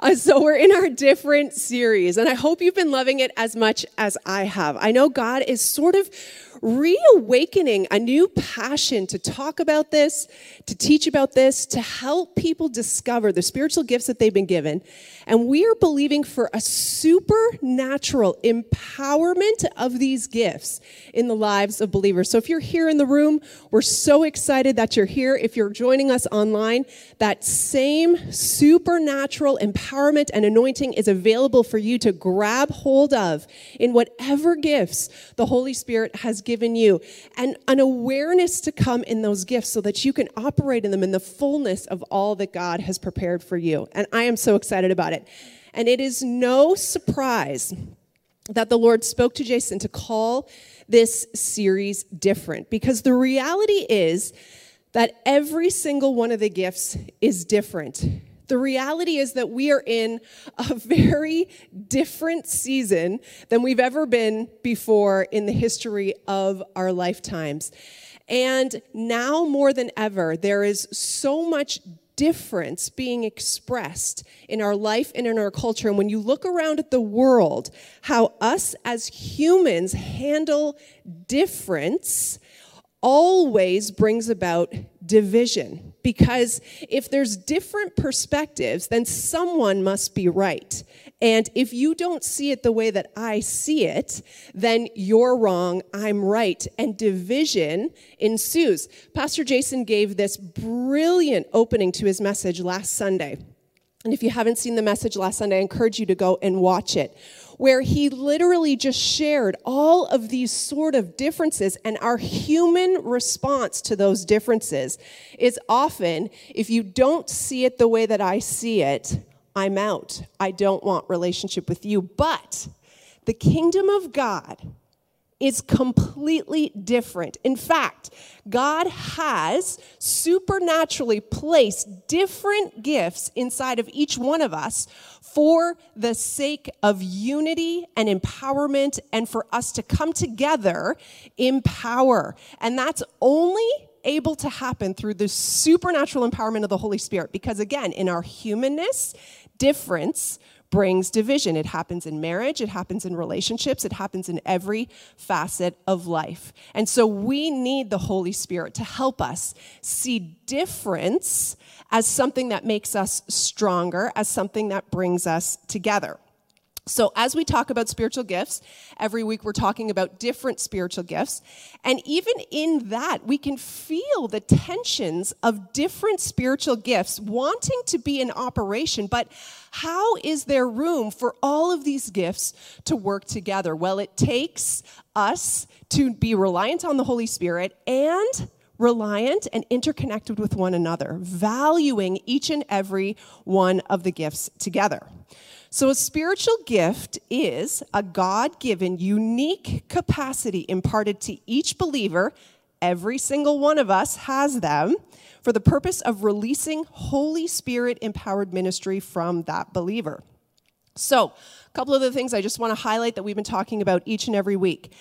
Uh, so, we're in our different series, and I hope you've been loving it as much as I have. I know God is sort of reawakening a new passion to talk about this, to teach about this, to help people discover the spiritual gifts that they've been given. And we are believing for a supernatural empowerment of these gifts in the lives of believers. So if you're here in the room, we're so excited that you're here. If you're joining us online, that same supernatural empowerment and anointing is available for you to grab hold of in whatever gifts the Holy Spirit has given you and an awareness to come in those gifts so that you can operate in them in the fullness of all that God has prepared for you. And I am so excited about it. And it is no surprise that the Lord spoke to Jason to call this series different because the reality is that every single one of the gifts is different. The reality is that we are in a very different season than we've ever been before in the history of our lifetimes. And now more than ever, there is so much difference being expressed in our life and in our culture. And when you look around at the world, how us as humans handle difference always brings about division. Because if there's different perspectives, then someone must be right. And if you don't see it the way that I see it, then you're wrong, I'm right. And division ensues. Pastor Jason gave this brilliant opening to his message last Sunday. And if you haven't seen the message last Sunday, I encourage you to go and watch it where he literally just shared all of these sort of differences. And our human response to those differences is often if you don't see it the way that I see it, I'm out. I don't want relationship with you. But the kingdom of God is completely different. In fact, God has supernaturally placed different gifts inside of each one of us for the sake of unity and empowerment and for us to come together in power. And that's only able to happen through the supernatural empowerment of the Holy Spirit because, again, in our humanness, difference brings division. It happens in marriage, it happens in relationships, it happens in every facet of life. And so we need the Holy Spirit to help us see difference as something that makes us stronger, as something that brings us together. So, as we talk about spiritual gifts, every week we're talking about different spiritual gifts. And even in that, we can feel the tensions of different spiritual gifts wanting to be in operation. But how is there room for all of these gifts to work together? Well, it takes us to be reliant on the Holy Spirit and reliant and interconnected with one another, valuing each and every one of the gifts together. So, a spiritual gift is a God given, unique capacity imparted to each believer. Every single one of us has them for the purpose of releasing Holy Spirit empowered ministry from that believer. So, a couple of the things I just want to highlight that we've been talking about each and every week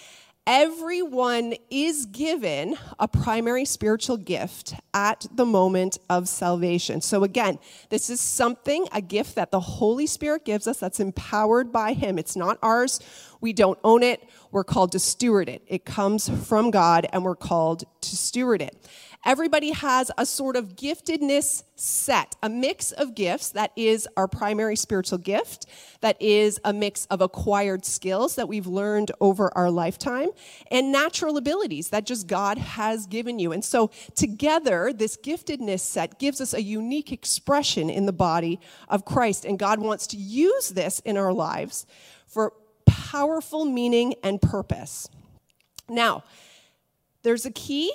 everyone is given a primary spiritual gift at the moment of salvation. So, again, this is something, a gift that the Holy Spirit gives us that's empowered by Him. It's not ours. We don't own it. We're called to steward it. It comes from God, and we're called to steward it. Everybody has a sort of giftedness set, a mix of gifts that is our primary spiritual gift, that is a mix of acquired skills that we've learned over our lifetime, and natural abilities that just God has given you. And so, together, this giftedness set gives us a unique expression in the body of Christ. And God wants to use this in our lives for powerful meaning and purpose. Now, there's a key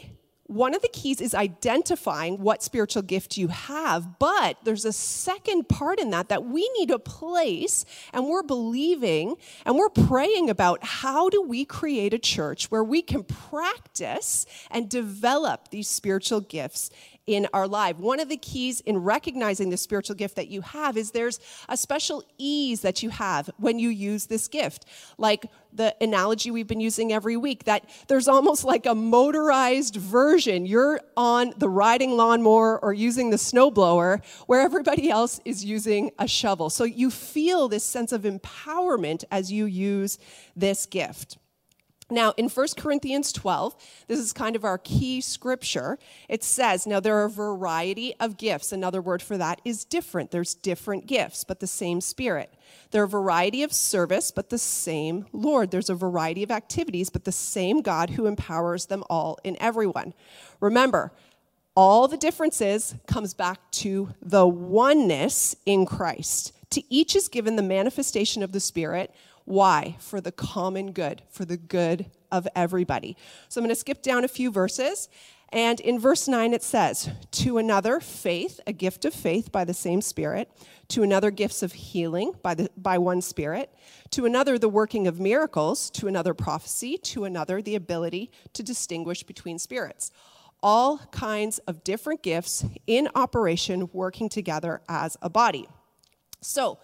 one of the keys is identifying what spiritual gift you have, but there's a second part in that that we need a place and we're believing and we're praying about how do we create a church where we can practice and develop these spiritual gifts in our life. One of the keys in recognizing the spiritual gift that you have is there's a special ease that you have when you use this gift. Like the analogy we've been using every week, that there's almost like a motorized version. You're on the riding lawnmower or using the snowblower where everybody else is using a shovel. So you feel this sense of empowerment as you use this gift. Now, in 1 Corinthians 12, this is kind of our key scripture. It says, Now there are a variety of gifts. Another word for that is different. There's different gifts, but the same Spirit. There are a variety of service, but the same Lord. There's a variety of activities, but the same God who empowers them all in everyone. Remember, all the differences comes back to the oneness in Christ. To each is given the manifestation of the Spirit why? For the common good, for the good of everybody. So I'm going to skip down a few verses. And in verse 9, it says, To another, faith, a gift of faith by the same Spirit. To another, gifts of healing by, the, by one Spirit. To another, the working of miracles. To another, prophecy. To another, the ability to distinguish between spirits. All kinds of different gifts in operation working together as a body. So,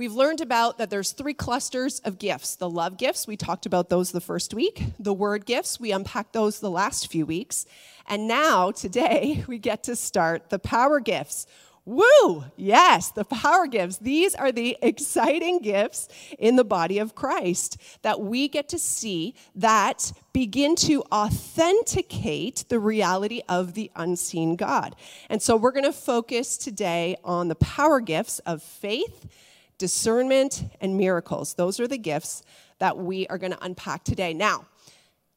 We've learned about that there's three clusters of gifts. The love gifts, we talked about those the first week. The word gifts, we unpacked those the last few weeks. And now, today, we get to start the power gifts. Woo! Yes, the power gifts. These are the exciting gifts in the body of Christ that we get to see that begin to authenticate the reality of the unseen God. And so we're going to focus today on the power gifts of faith discernment, and miracles. Those are the gifts that we are going to unpack today. Now,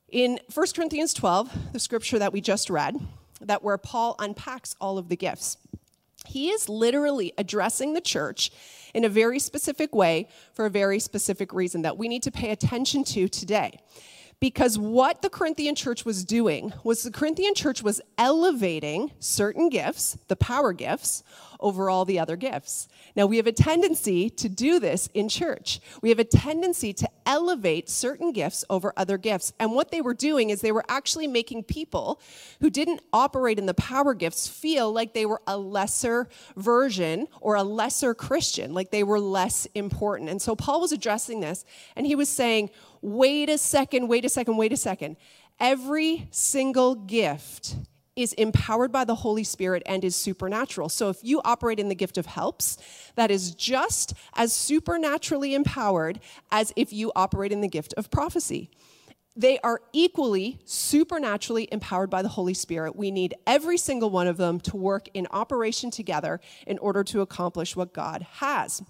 in 1 Corinthians 12, the scripture that we just read, that where Paul unpacks all of the gifts, he is literally addressing the church in a very specific way for a very specific reason that we need to pay attention to today. Because what the Corinthian church was doing was the Corinthian church was elevating certain gifts, the power gifts, over all the other gifts. Now, we have a tendency to do this in church. We have a tendency to elevate certain gifts over other gifts. And what they were doing is they were actually making people who didn't operate in the power gifts feel like they were a lesser version or a lesser Christian, like they were less important. And so Paul was addressing this and he was saying, wait a second, wait a second, wait a second. Every single gift is empowered by the Holy Spirit and is supernatural. So if you operate in the gift of helps, that is just as supernaturally empowered as if you operate in the gift of prophecy. They are equally supernaturally empowered by the Holy Spirit. We need every single one of them to work in operation together in order to accomplish what God has.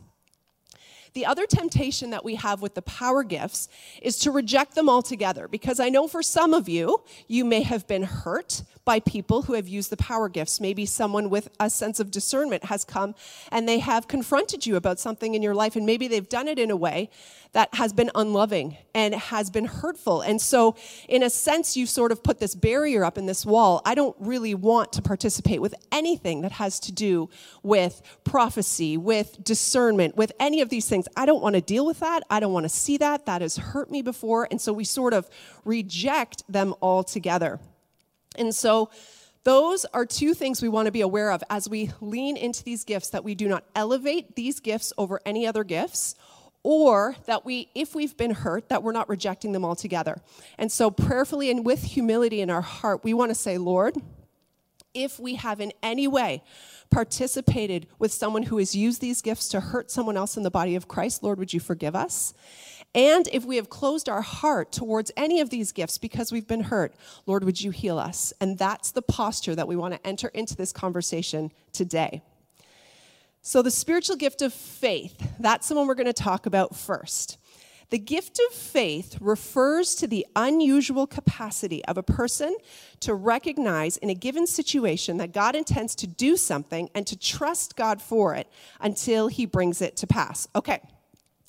The other temptation that we have with the power gifts is to reject them altogether because I know for some of you, you may have been hurt by people who have used the power gifts. Maybe someone with a sense of discernment has come and they have confronted you about something in your life, and maybe they've done it in a way that has been unloving and has been hurtful. And so, in a sense, you sort of put this barrier up in this wall. I don't really want to participate with anything that has to do with prophecy, with discernment, with any of these things. I don't want to deal with that. I don't want to see that. That has hurt me before. And so, we sort of reject them altogether. And so, those are two things we want to be aware of as we lean into these gifts that we do not elevate these gifts over any other gifts or that we if we've been hurt that we're not rejecting them altogether. And so prayerfully and with humility in our heart we want to say lord if we have in any way participated with someone who has used these gifts to hurt someone else in the body of Christ lord would you forgive us and if we have closed our heart towards any of these gifts because we've been hurt, Lord, would you heal us? And that's the posture that we want to enter into this conversation today. So, the spiritual gift of faith, that's the one we're going to talk about first. The gift of faith refers to the unusual capacity of a person to recognize in a given situation that God intends to do something and to trust God for it until he brings it to pass. Okay,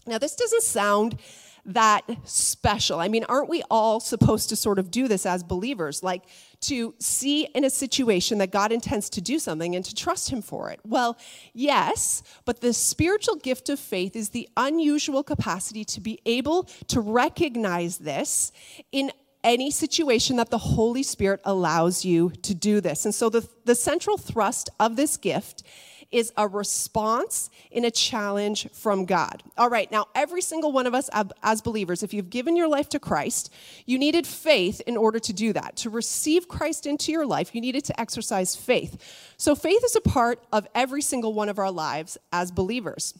now, this doesn't sound that special. I mean, aren't we all supposed to sort of do this as believers? Like to see in a situation that God intends to do something and to trust Him for it? Well, yes, but the spiritual gift of faith is the unusual capacity to be able to recognize this in any situation that the Holy Spirit allows you to do this. And so the, the central thrust of this gift is a response in a challenge from God. All right, now every single one of us as believers, if you've given your life to Christ, you needed faith in order to do that. To receive Christ into your life, you needed to exercise faith. So faith is a part of every single one of our lives as believers.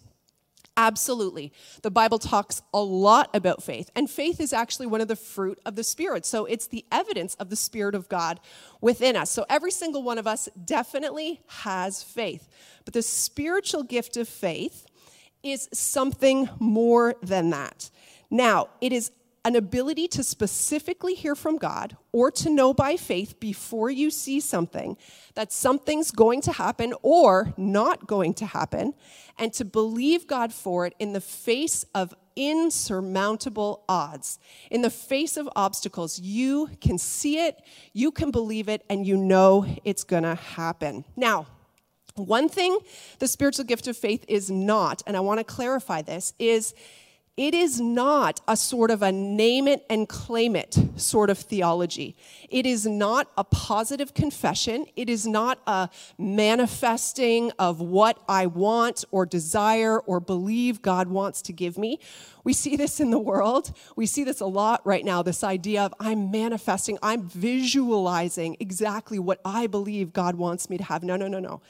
Absolutely. The Bible talks a lot about faith, and faith is actually one of the fruit of the Spirit. So it's the evidence of the Spirit of God within us. So every single one of us definitely has faith. But the spiritual gift of faith is something more than that. Now, it is an ability to specifically hear from God or to know by faith before you see something that something's going to happen or not going to happen, and to believe God for it in the face of insurmountable odds. In the face of obstacles, you can see it, you can believe it, and you know it's gonna happen. Now, one thing the spiritual gift of faith is not, and I wanna clarify this, is it is not a sort of a name it and claim it sort of theology. It is not a positive confession. It is not a manifesting of what I want or desire or believe God wants to give me. We see this in the world. We see this a lot right now this idea of I'm manifesting, I'm visualizing exactly what I believe God wants me to have. No, no, no, no.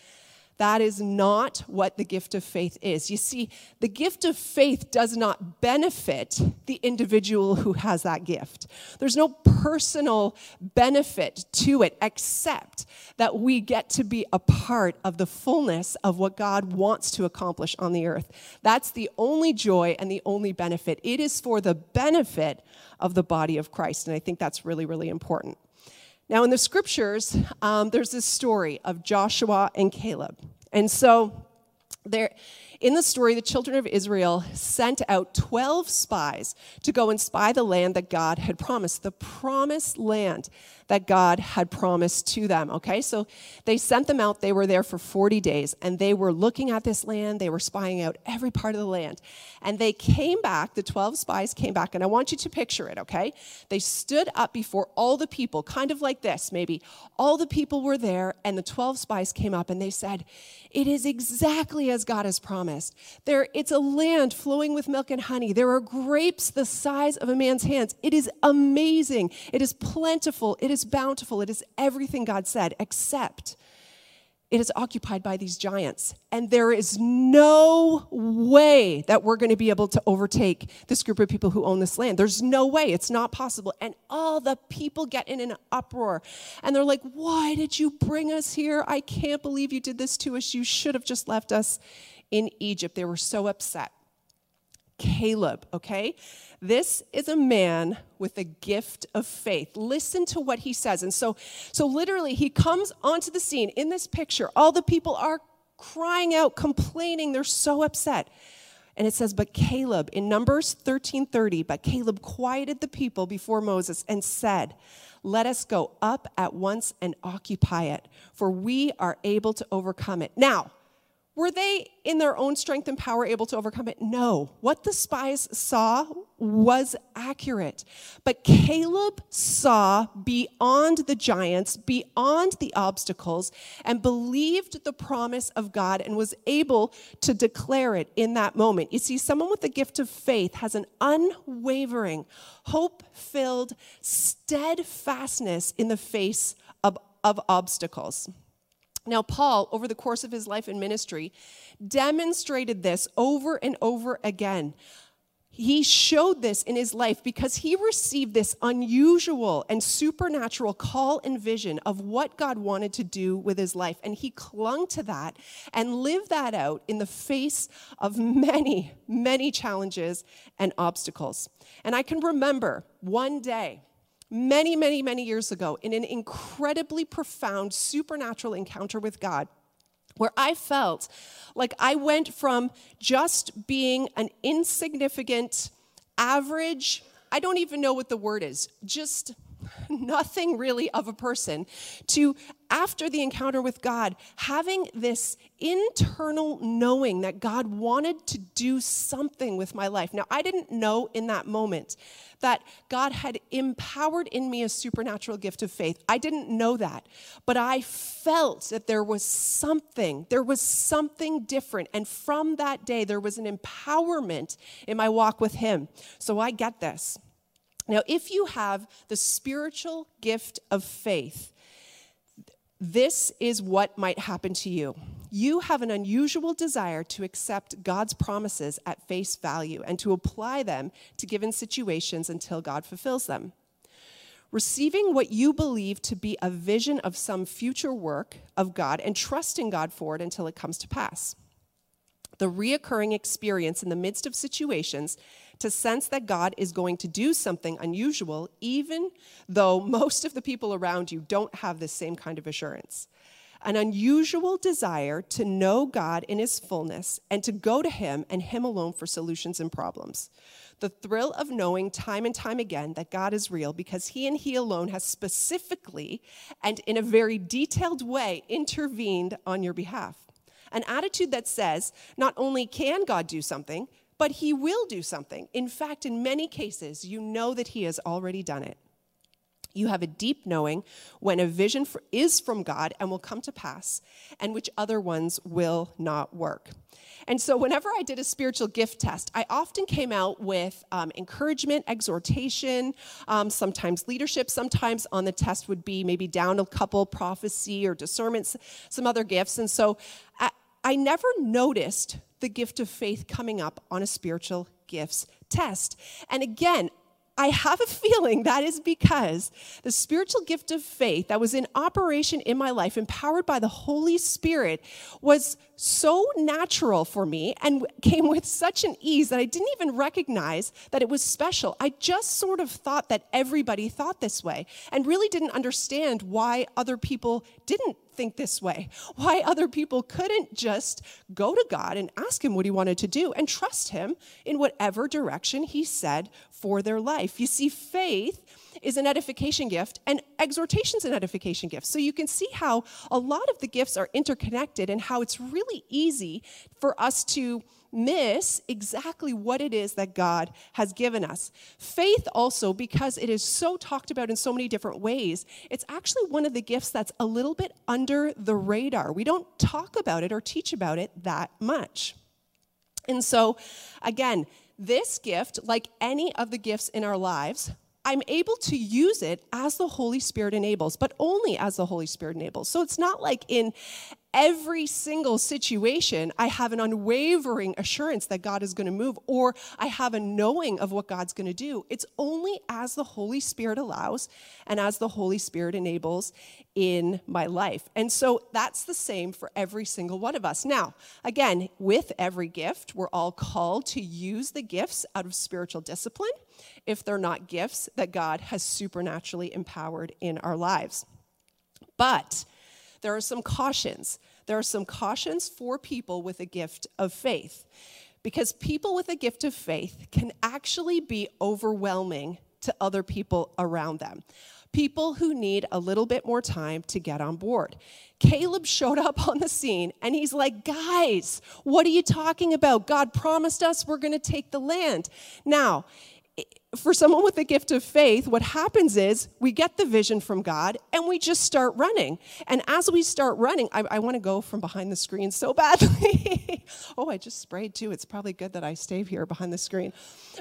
That is not what the gift of faith is. You see, the gift of faith does not benefit the individual who has that gift. There's no personal benefit to it except that we get to be a part of the fullness of what God wants to accomplish on the earth. That's the only joy and the only benefit. It is for the benefit of the body of Christ. And I think that's really, really important. Now, in the scriptures, um, there's this story of Joshua and Caleb. And so, there, in the story, the children of Israel sent out 12 spies to go and spy the land that God had promised, the promised land that God had promised to them. Okay, so they sent them out. They were there for 40 days and they were looking at this land. They were spying out every part of the land. And they came back, the 12 spies came back, and I want you to picture it, okay? They stood up before all the people, kind of like this, maybe. All the people were there, and the 12 spies came up and they said, It is exactly as God has promised. There, it's a land flowing with milk and honey. There are grapes the size of a man's hands. It is amazing. It is plentiful. It is bountiful, it is everything God said, except it is occupied by these giants. And there is no way that we're going to be able to overtake this group of people who own this land. There's no way. It's not possible. And all the people get in an uproar. And they're like, Why did you bring us here? I can't believe you did this to us. You should have just left us in Egypt. They were so upset. Caleb, okay? This is a man with a gift of faith. Listen to what he says. And so, so literally, he comes onto the scene in this picture. All the people are crying out, complaining. They're so upset. And it says, But Caleb, in Numbers 13:30, but Caleb quieted the people before Moses and said, Let us go up at once and occupy it, for we are able to overcome it. Now, were they, in their own strength and power, able to overcome it? No. What the spies saw was accurate. But Caleb saw beyond the giants, beyond the obstacles, and believed the promise of God and was able to declare it in that moment. You see, someone with the gift of faith has an unwavering, hope filled steadfastness in the face of, of obstacles. Now, Paul, over the course of his life and ministry, demonstrated this over and over again. He showed this in his life because he received this unusual and supernatural call and vision of what God wanted to do with his life. And he clung to that and lived that out in the face of many, many challenges and obstacles. And I can remember one day, many, many, many years ago in an incredibly profound supernatural encounter with God where I felt like I went from just being an insignificant, average, I don't even know what the word is, just nothing really of a person, to after the encounter with God, having this internal knowing that God wanted to do something with my life. Now, I didn't know in that moment that God had empowered in me a supernatural gift of faith. I didn't know that, but I felt that there was something, there was something different. And from that day, there was an empowerment in my walk with Him. So I get this. Now, if you have the spiritual gift of faith, this is what might happen to you. You have an unusual desire to accept God's promises at face value and to apply them to given situations until God fulfills them. Receiving what you believe to be a vision of some future work of God and trusting God for it until it comes to pass. The reoccurring experience in the midst of situations to sense that God is going to do something unusual, even though most of the people around you don't have this same kind of assurance. An unusual desire to know God in his fullness and to go to him and him alone for solutions and problems. The thrill of knowing time and time again that God is real because he and he alone has specifically and in a very detailed way intervened on your behalf. An attitude that says, not only can God do something, but he will do something. In fact, in many cases, you know that he has already done it. You have a deep knowing when a vision for, is from God and will come to pass, and which other ones will not work. And so, whenever I did a spiritual gift test, I often came out with um, encouragement, exhortation, um, sometimes leadership. Sometimes on the test would be maybe down a couple prophecy or discernment, some other gifts. And so, I, I never noticed the gift of faith coming up on a spiritual gifts test. And again, I have a feeling that is because the spiritual gift of faith that was in operation in my life, empowered by the Holy Spirit, was so natural for me and came with such an ease that I didn't even recognize that it was special. I just sort of thought that everybody thought this way and really didn't understand why other people didn't think this way, why other people couldn't just go to God and ask Him what He wanted to do and trust Him in whatever direction He said for their life. You see, faith is an edification gift, and exhortation is an edification gift. So you can see how a lot of the gifts are interconnected and how it's really easy for us to miss exactly what it is that God has given us. Faith, also, because it is so talked about in so many different ways, it's actually one of the gifts that's a little bit under the radar. We don't talk about it or teach about it that much. And so, again, this gift, like any of the gifts in our lives, I'm able to use it as the Holy Spirit enables, but only as the Holy Spirit enables. So it's not like in every single situation, I have an unwavering assurance that God is going to move, or I have a knowing of what God's going to do. It's only as the Holy Spirit allows and as the Holy Spirit enables in my life. And so that's the same for every single one of us. Now, again, with every gift, we're all called to use the gifts out of spiritual discipline if they're not gifts that God has supernaturally empowered in our lives. But there are some cautions. There are some cautions for people with a gift of faith. Because people with a gift of faith can actually be overwhelming to other people around them. People who need a little bit more time to get on board. Caleb showed up on the scene and he's like, Guys, what are you talking about? God promised us we're going to take the land. Now, for someone with the gift of faith, what happens is we get the vision from God and we just start running. And as we start running, I, I want to go from behind the screen so badly. oh, I just sprayed too. It's probably good that I stay here behind the screen.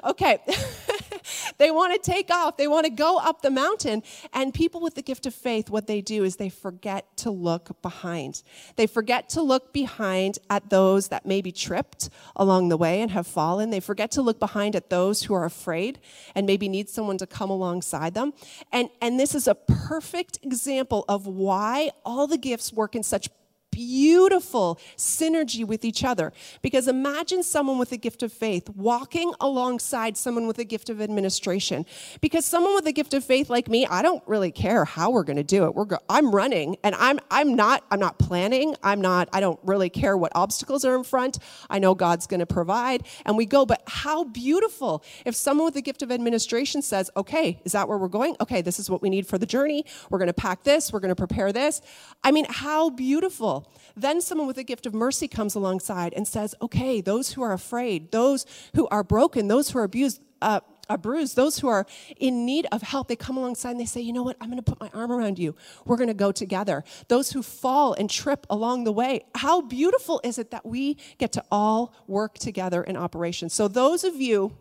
Okay. they want to take off, they want to go up the mountain. And people with the gift of faith, what they do is they forget to look behind. They forget to look behind at those that may be tripped along the way and have fallen. They forget to look behind at those who are afraid and maybe need someone to come alongside them. And, and this is a perfect example of why all the gifts work in such beautiful synergy with each other. Because imagine someone with a gift of faith walking alongside someone with a gift of administration. Because someone with a gift of faith like me, I don't really care how we're going to do it. We're go- I'm running and I'm I'm not I'm not planning. I'm not I don't really care what obstacles are in front. I know God's going to provide and we go. But how beautiful if someone with a gift of administration says, "Okay, is that where we're going? Okay, this is what we need for the journey. We're going to pack this, we're going to prepare this." I mean, how beautiful. Then someone with a gift of mercy comes alongside and says, "Okay, those who are afraid, those who are broken, those who are abused, uh, are bruised, those who are in need of help, they come alongside and they say, you know what, I'm going to put my arm around you. We're going to go together. Those who fall and trip along the way, how beautiful is it that we get to all work together in operation? So, those of you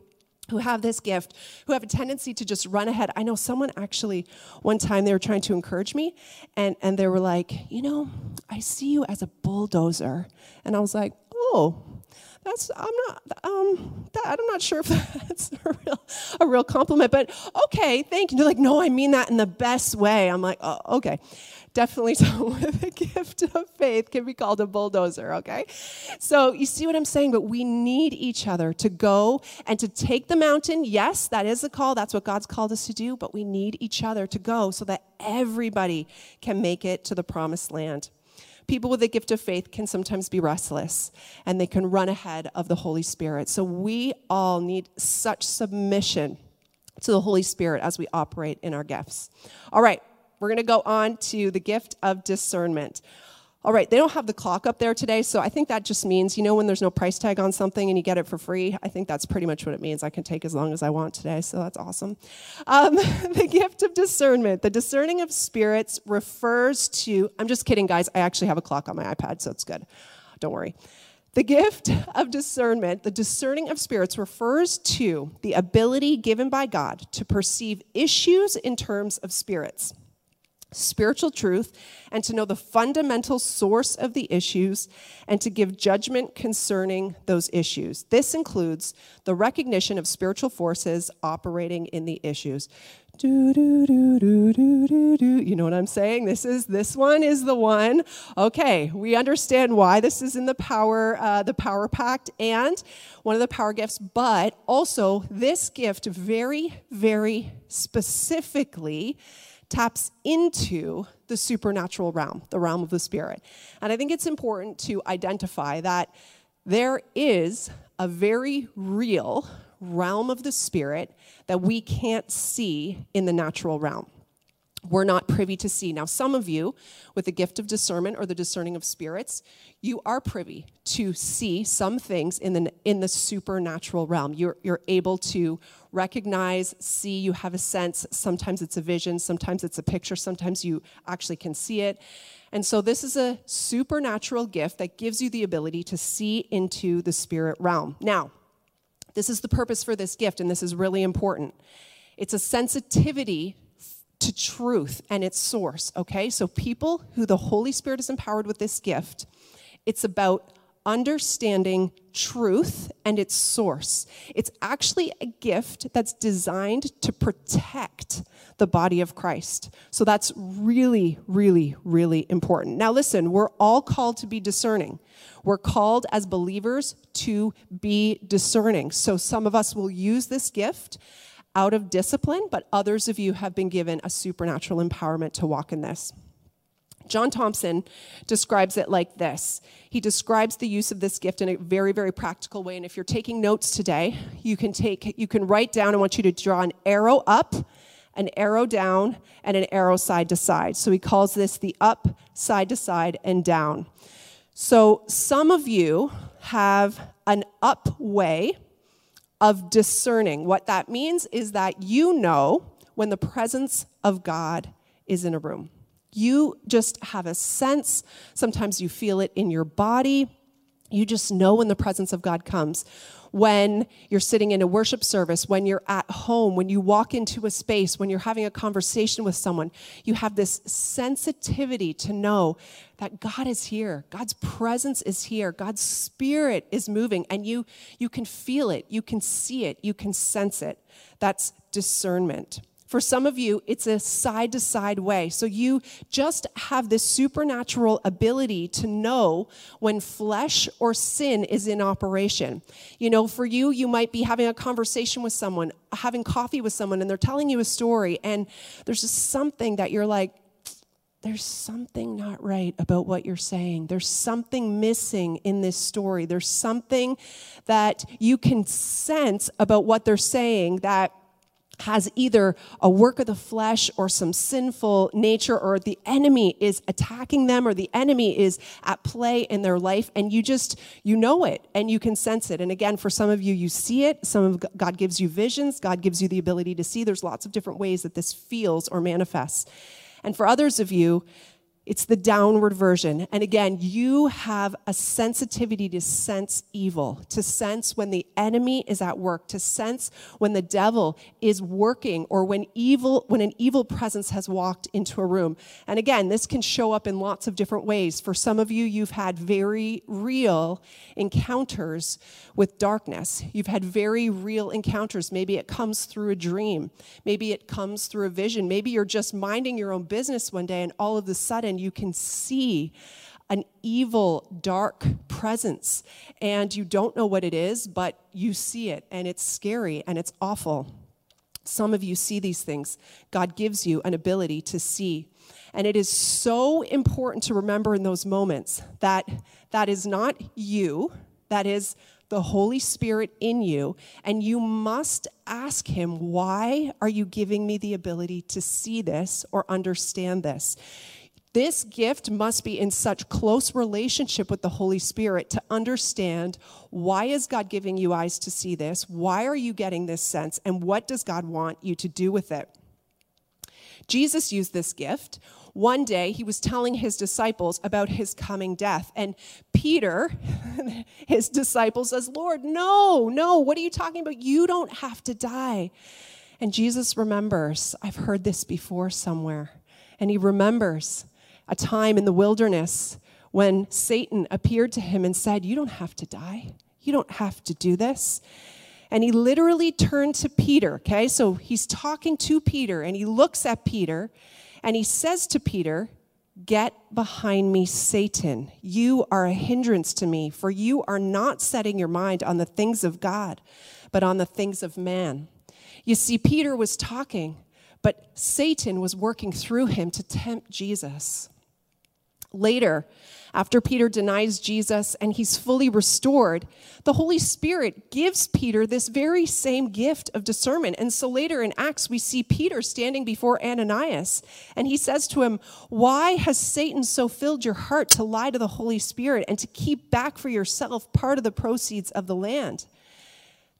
who have this gift, who have a tendency to just run ahead. I know someone actually, one time they were trying to encourage me, and, and they were like, You know, I see you as a bulldozer. And I was like, Oh, that's I'm not um that, I'm not sure if that's a real a real compliment, but okay, thank you. They're like, no, I mean that in the best way. I'm like, oh, okay. Definitely someone with a gift of faith can be called a bulldozer, okay? So you see what I'm saying? But we need each other to go and to take the mountain. Yes, that is the call. That's what God's called us to do, but we need each other to go so that everybody can make it to the promised land. People with a gift of faith can sometimes be restless and they can run ahead of the Holy Spirit. So we all need such submission to the Holy Spirit as we operate in our gifts. All right, we're going to go on to the gift of discernment. All right, they don't have the clock up there today, so I think that just means, you know, when there's no price tag on something and you get it for free, I think that's pretty much what it means. I can take as long as I want today, so that's awesome. Um, the gift of discernment, the discerning of spirits refers to, I'm just kidding, guys, I actually have a clock on my iPad, so it's good. Don't worry. The gift of discernment, the discerning of spirits, refers to the ability given by God to perceive issues in terms of spirits spiritual truth and to know the fundamental source of the issues and to give judgment concerning those issues. This includes the recognition of spiritual forces operating in the issues. Do, do, do, do, do, do, do. You know what I'm saying? This is this one is the one. Okay, we understand why this is in the power uh, the power pact and one of the power gifts, but also this gift very very specifically taps into the supernatural realm, the realm of the spirit. And I think it's important to identify that there is a very real realm of the spirit that we can't see in the natural realm we're not privy to see. Now, some of you, with the gift of discernment or the discerning of spirits, you are privy to see some things in the, in the supernatural realm. You're, you're able to recognize, see, you have a sense. Sometimes it's a vision, sometimes it's a picture, sometimes you actually can see it. And so, this is a supernatural gift that gives you the ability to see into the spirit realm. Now, this is the purpose for this gift, and this is really important. It's a sensitivity to truth and its source, okay? So, people who the Holy Spirit is empowered with this gift, it's about understanding truth and its source. It's actually a gift that's designed to protect the body of Christ. So that's really, really, really important. Now, listen, we're all called to be discerning. We're called as believers to be discerning. So some of us will use this gift out of discipline, but others of you have been given a supernatural empowerment to walk in this. John Thompson describes it like this. He describes the use of this gift in a very, very practical way. And if you're taking notes today, you can take, you can write down. I want you to draw an arrow up, an arrow down, and an arrow side to side. So he calls this the up, side to side, and down. So some of you have an up way of discerning. What that means is that you know when the presence of God is in a room. You just have a sense, sometimes you feel it in your body. You just know when the presence of God comes when you're sitting in a worship service, when you're at home, when you walk into a space, when you're having a conversation with someone, you have this sensitivity to know that God is here. God's presence is here. God's spirit is moving and you you can feel it, you can see it, you can sense it. That's discernment. For some of you, it's a side to side way. So you just have this supernatural ability to know when flesh or sin is in operation. You know, for you, you might be having a conversation with someone, having coffee with someone, and they're telling you a story, and there's just something that you're like, there's something not right about what you're saying. There's something missing in this story. There's something that you can sense about what they're saying that has either a work of the flesh or some sinful nature, or the enemy is attacking them, or the enemy is at play in their life, and you just, you know it and you can sense it. And again, for some of you, you see it. Some of God gives you visions, God gives you the ability to see. There's lots of different ways that this feels or manifests. And for others of you, it's the downward version. And again, you have a sensitivity to sense evil, to sense when the enemy is at work, to sense when the devil is working or when evil when an evil presence has walked into a room. And again, this can show up in lots of different ways. For some of you, you've had very real encounters with darkness. You've had very real encounters. Maybe it comes through a dream. Maybe it comes through a vision. Maybe you're just minding your own business one day and all of a sudden you can see an evil, dark presence, and you don't know what it is, but you see it, and it's scary and it's awful. Some of you see these things. God gives you an ability to see. And it is so important to remember in those moments that that is not you, that is the Holy Spirit in you, and you must ask Him, Why are you giving me the ability to see this or understand this? This gift must be in such close relationship with the Holy Spirit to understand why is God giving you eyes to see this? Why are you getting this sense? And what does God want you to do with it? Jesus used this gift. One day he was telling his disciples about his coming death. And Peter, his disciple, says, Lord, no, no, what are you talking about? You don't have to die. And Jesus remembers, I've heard this before somewhere. And he remembers a time in the wilderness when Satan appeared to him and said, You don't have to die. You don't have to do this. And he literally turned to Peter, okay? So he's talking to Peter and he looks at Peter and he says to Peter, Get behind me, Satan. You are a hindrance to me, for you are not setting your mind on the things of God, but on the things of man. You see, Peter was talking, but Satan was working through him to tempt Jesus. Later, after Peter denies Jesus and he's fully restored, the Holy Spirit gives Peter this very same gift of discernment. And so later in Acts, we see Peter standing before Ananias and he says to him, Why has Satan so filled your heart to lie to the Holy Spirit and to keep back for yourself part of the proceeds of the land?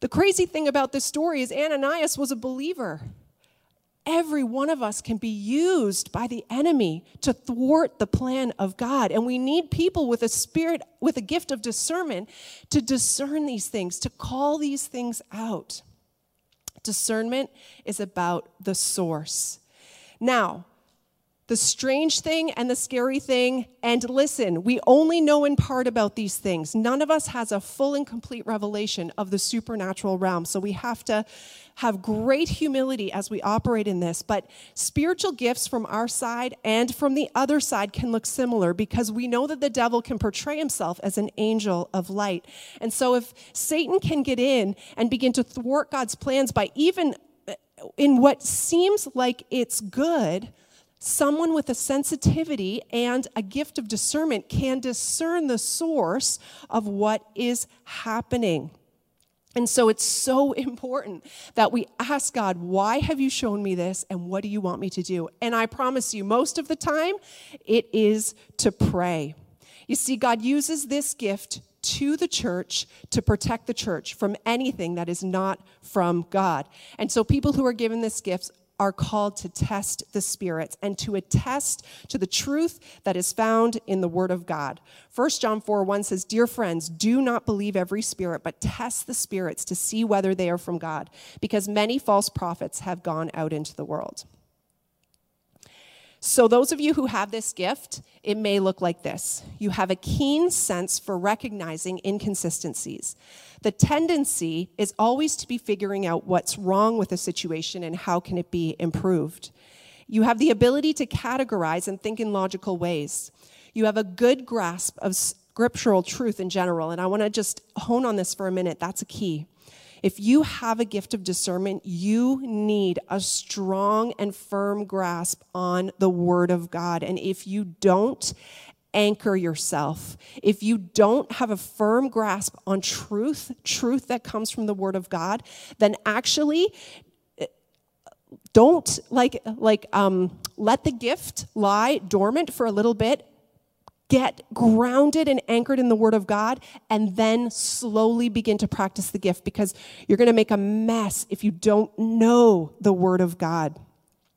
The crazy thing about this story is Ananias was a believer. Every one of us can be used by the enemy to thwart the plan of God. And we need people with a spirit, with a gift of discernment to discern these things, to call these things out. Discernment is about the source. Now, the strange thing and the scary thing. And listen, we only know in part about these things. None of us has a full and complete revelation of the supernatural realm. So we have to have great humility as we operate in this. But spiritual gifts from our side and from the other side can look similar because we know that the devil can portray himself as an angel of light. And so if Satan can get in and begin to thwart God's plans by even uh, in what seems like it's good, someone with a sensitivity and a gift of discernment can discern the source of what is happening. And so it's so important that we ask God, why have you shown me this and what do you want me to do? And I promise you, most of the time, it is to pray. You see, God uses this gift to the church to protect the church from anything that is not from God. And so people who are given this gift are called to test the spirits and to attest to the truth that is found in the Word of God. 1 John 4 1 says, Dear friends, do not believe every spirit, but test the spirits to see whether they are from God, because many false prophets have gone out into the world. So, those of you who have this gift, it may look like this you have a keen sense for recognizing inconsistencies. The tendency is always to be figuring out what's wrong with a situation and how can it be improved. You have the ability to categorize and think in logical ways. You have a good grasp of scriptural truth in general, and I want to just hone on this for a minute. That's a key. If you have a gift of discernment, you need a strong and firm grasp on the Word of God. And if you don't, anchor yourself. If you don't have a firm grasp on truth, truth that comes from the Word of God, then actually don't like like um, let the gift lie dormant for a little bit get grounded and anchored in the Word of God, and then slowly begin to practice the gift because you're going to make a mess if you don't know the Word of God.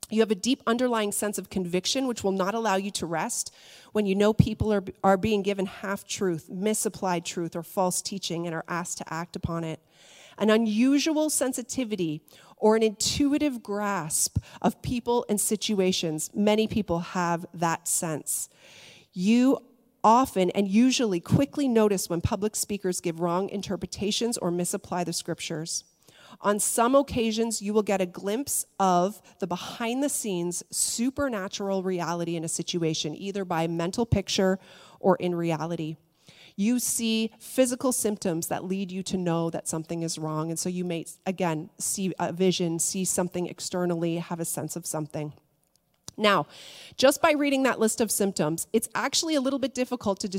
You have a deep underlying sense of conviction, which will not allow you to rest when you know people are, are being given half truth, misapplied truth, or false teaching and are asked to act upon it. An unusual sensitivity or an intuitive grasp of people and situations. Many people have that sense. You often and usually quickly notice when public speakers give wrong interpretations or misapply the scriptures. On some occasions, you will get a glimpse of the behind the scenes supernatural reality in a situation, either by mental picture or in reality. You see physical symptoms that lead you to know that something is wrong. And so you may, again, see a vision, see something externally, have a sense of something. Now, just by reading that list of symptoms, it's actually a little bit difficult to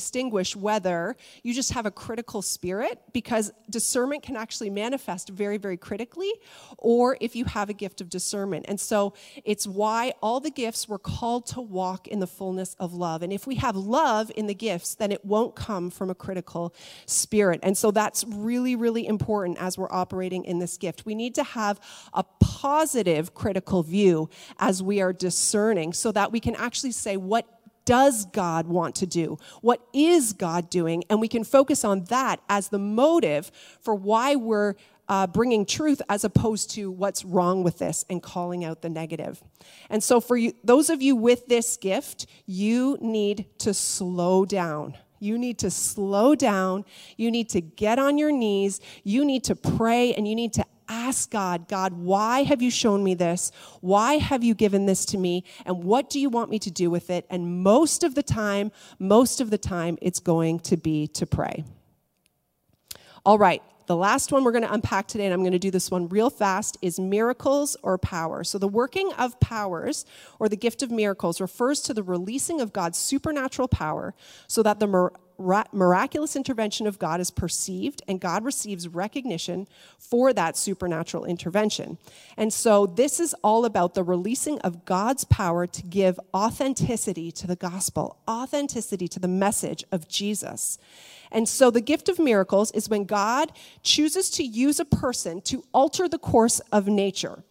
distinguish whether you just have a critical spirit, because discernment can actually manifest very, very critically, or if you have a gift of discernment. And so it's why all the gifts were called to walk in the fullness of love. And if we have love in the gifts, then it won't come from a critical spirit. And so that's really, really important as we're operating in this gift. We need to have a positive critical view as we are discerning so that we can actually say, what does God want to do? What is God doing? And we can focus on that as the motive for why we're uh, bringing truth as opposed to what's wrong with this and calling out the negative. And so, for you, those of you with this gift, you need to slow down. You need to slow down. You need to get on your knees. You need to pray and you need to ask God, God, why have you shown me this? Why have you given this to me? And what do you want me to do with it? And most of the time, most of the time, it's going to be to pray. All right, the last one we're going to unpack today, and I'm going to do this one real fast, is miracles or power. So, the working of powers, or the gift of miracles, refers to the releasing of God's supernatural power so that the miraculous intervention of God is perceived and God receives recognition for that supernatural intervention. And so this is all about the releasing of God's power to give authenticity to the gospel, authenticity to the message of Jesus. And so the gift of miracles is when God chooses to use a person to alter the course of nature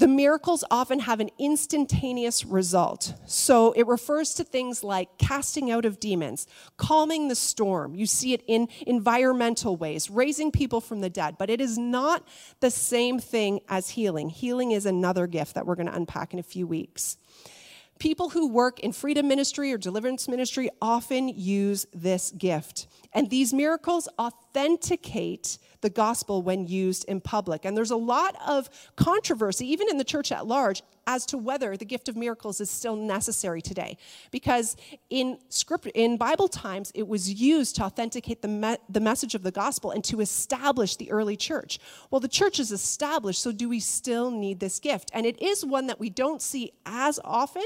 the miracles often have an instantaneous result. So it refers to things like casting out of demons, calming the storm. You see it in environmental ways, raising people from the dead. But it is not the same thing as healing. Healing is another gift that we're going to unpack in a few weeks. People who work in freedom ministry or deliverance ministry often use this gift. And these miracles authenticate the gospel when used in public. And there's a lot of controversy, even in the church at large, as to whether the gift of miracles is still necessary today. Because in script, in Bible times, it was used to authenticate the, me- the message of the gospel and to establish the early church. Well, the church is established, so do we still need this gift? And it is one that we don't see as often,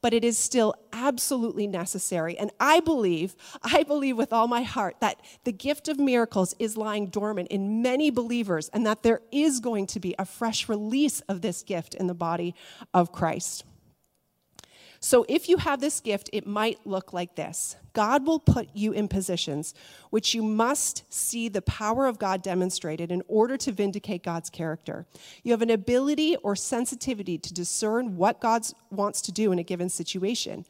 but it is still absolutely necessary. And I believe, I believe with all my heart that the gift of miracles is lying dormant in many believers and that there is going to be a fresh release of this gift in the body of Christ. So, if you have this gift, it might look like this God will put you in positions which you must see the power of God demonstrated in order to vindicate God's character. You have an ability or sensitivity to discern what God wants to do in a given situation.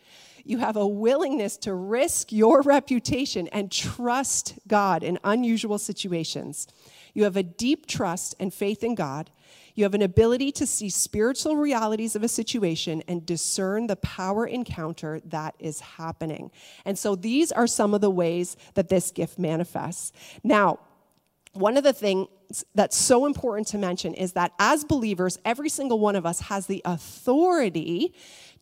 You have a willingness to risk your reputation and trust God in unusual situations. You have a deep trust and faith in God You have an ability to see spiritual realities of a situation and discern the power encounter that is happening. And so these are some of the ways that this gift manifests. Now, one of the things that's so important to mention is that as believers, every single one of us has the authority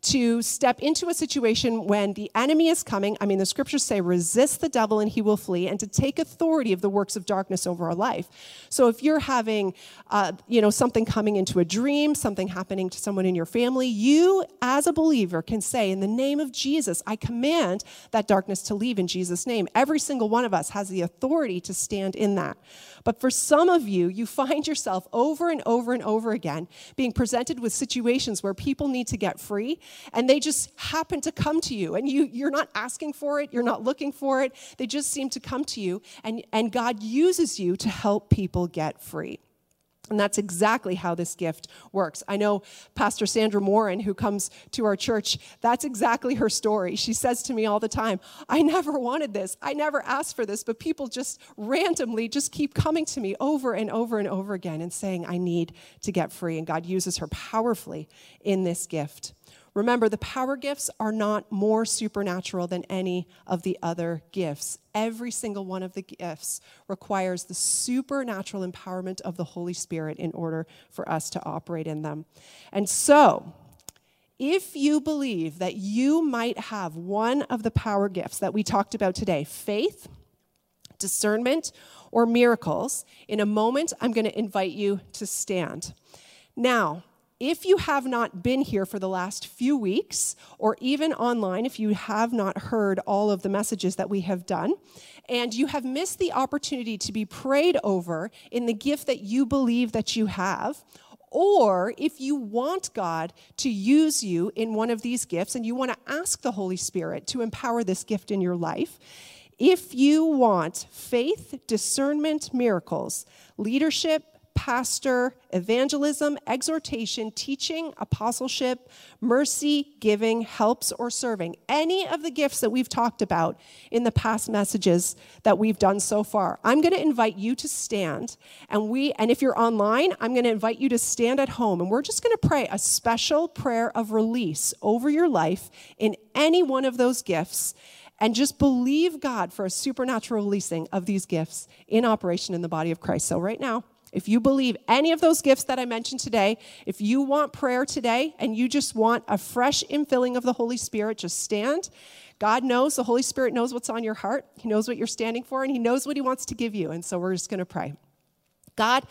to step into a situation when the enemy is coming. I mean, the scriptures say, resist the devil and he will flee, and to take authority of the works of darkness over our life. So if you're having, uh, you know, something coming into a dream, something happening to someone in your family, you as a believer can say, in the name of Jesus, I command that darkness to leave in Jesus' name. Every single one of us has the authority to stand in that. But for some of you, you find yourself over and over and over again being presented with situations where people need to get free and they just happen to come to you and you, you're not asking for it, you're not looking for it. They just seem to come to you and, and God uses you to help people get free. And that's exactly how this gift works. I know Pastor Sandra Morin, who comes to our church, that's exactly her story. She says to me all the time, I never wanted this. I never asked for this, but people just randomly just keep coming to me over and over and over again and saying, I need to get free. And God uses her powerfully in this gift. Remember, the power gifts are not more supernatural than any of the other gifts. Every single one of the gifts requires the supernatural empowerment of the Holy Spirit in order for us to operate in them. And so, if you believe that you might have one of the power gifts that we talked about today faith, discernment, or miracles in a moment, I'm going to invite you to stand. Now, if you have not been here for the last few weeks, or even online, if you have not heard all of the messages that we have done, and you have missed the opportunity to be prayed over in the gift that you believe that you have, or if you want God to use you in one of these gifts and you want to ask the Holy Spirit to empower this gift in your life, if you want faith, discernment, miracles, leadership, pastor, evangelism, exhortation, teaching, apostleship, mercy, giving, helps, or serving. Any of the gifts that we've talked about in the past messages that we've done so far. I'm going to invite you to stand and we and if you're online, I'm going to invite you to stand at home and we're just going to pray a special prayer of release over your life in any one of those gifts and just believe God for a supernatural releasing of these gifts in operation in the body of Christ. So right now, if you believe any of those gifts that I mentioned today, if you want prayer today and you just want a fresh infilling of the Holy Spirit, just stand. God knows, the Holy Spirit knows what's on your heart. He knows what you're standing for, and He knows what He wants to give you. And so we're just going to pray. God,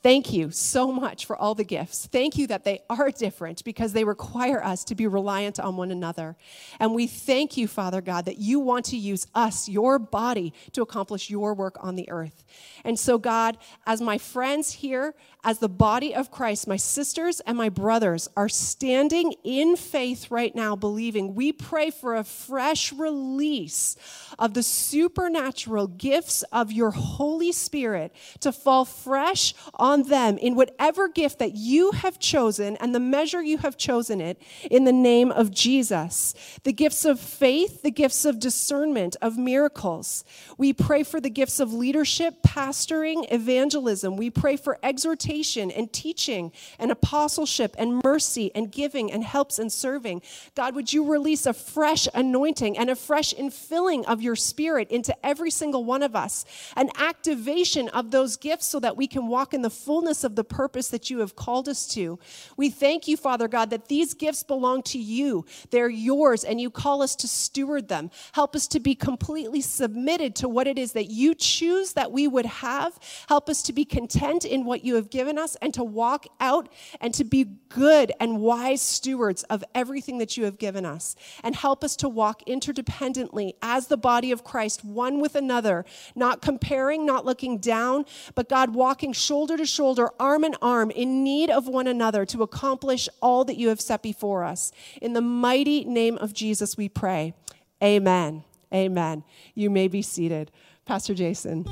Thank you so much for all the gifts. Thank you that they are different because they require us to be reliant on one another. And we thank you, Father God, that you want to use us, your body, to accomplish your work on the earth. And so, God, as my friends here, as the body of Christ, my sisters and my brothers are standing in faith right now, believing, we pray for a fresh release of the supernatural gifts of your Holy Spirit to fall fresh on them in whatever gift that you have chosen and the measure you have chosen it in the name of Jesus. The gifts of faith, the gifts of discernment, of miracles. We pray for the gifts of leadership, pastoring, evangelism. We pray for exhortation and teaching and apostleship and mercy and giving and helps and serving. God, would you release a fresh anointing and a fresh infilling of your spirit into every single one of us, an activation of those gifts so that we can walk in the fullness of the purpose that you have called us to. We thank you, Father God, that these gifts belong to you. They're yours, and you call us to steward them. Help us to be completely submitted to what it is that you choose that we would have. Help us to be content in what you have given given us and to walk out and to be good and wise stewards of everything that you have given us. And help us to walk interdependently as the body of Christ, one with another, not comparing, not looking down, but God walking shoulder to shoulder, arm in arm, in need of one another to accomplish all that you have set before us. In the mighty name of Jesus, we pray. Amen. Amen. You may be seated. Pastor Jason.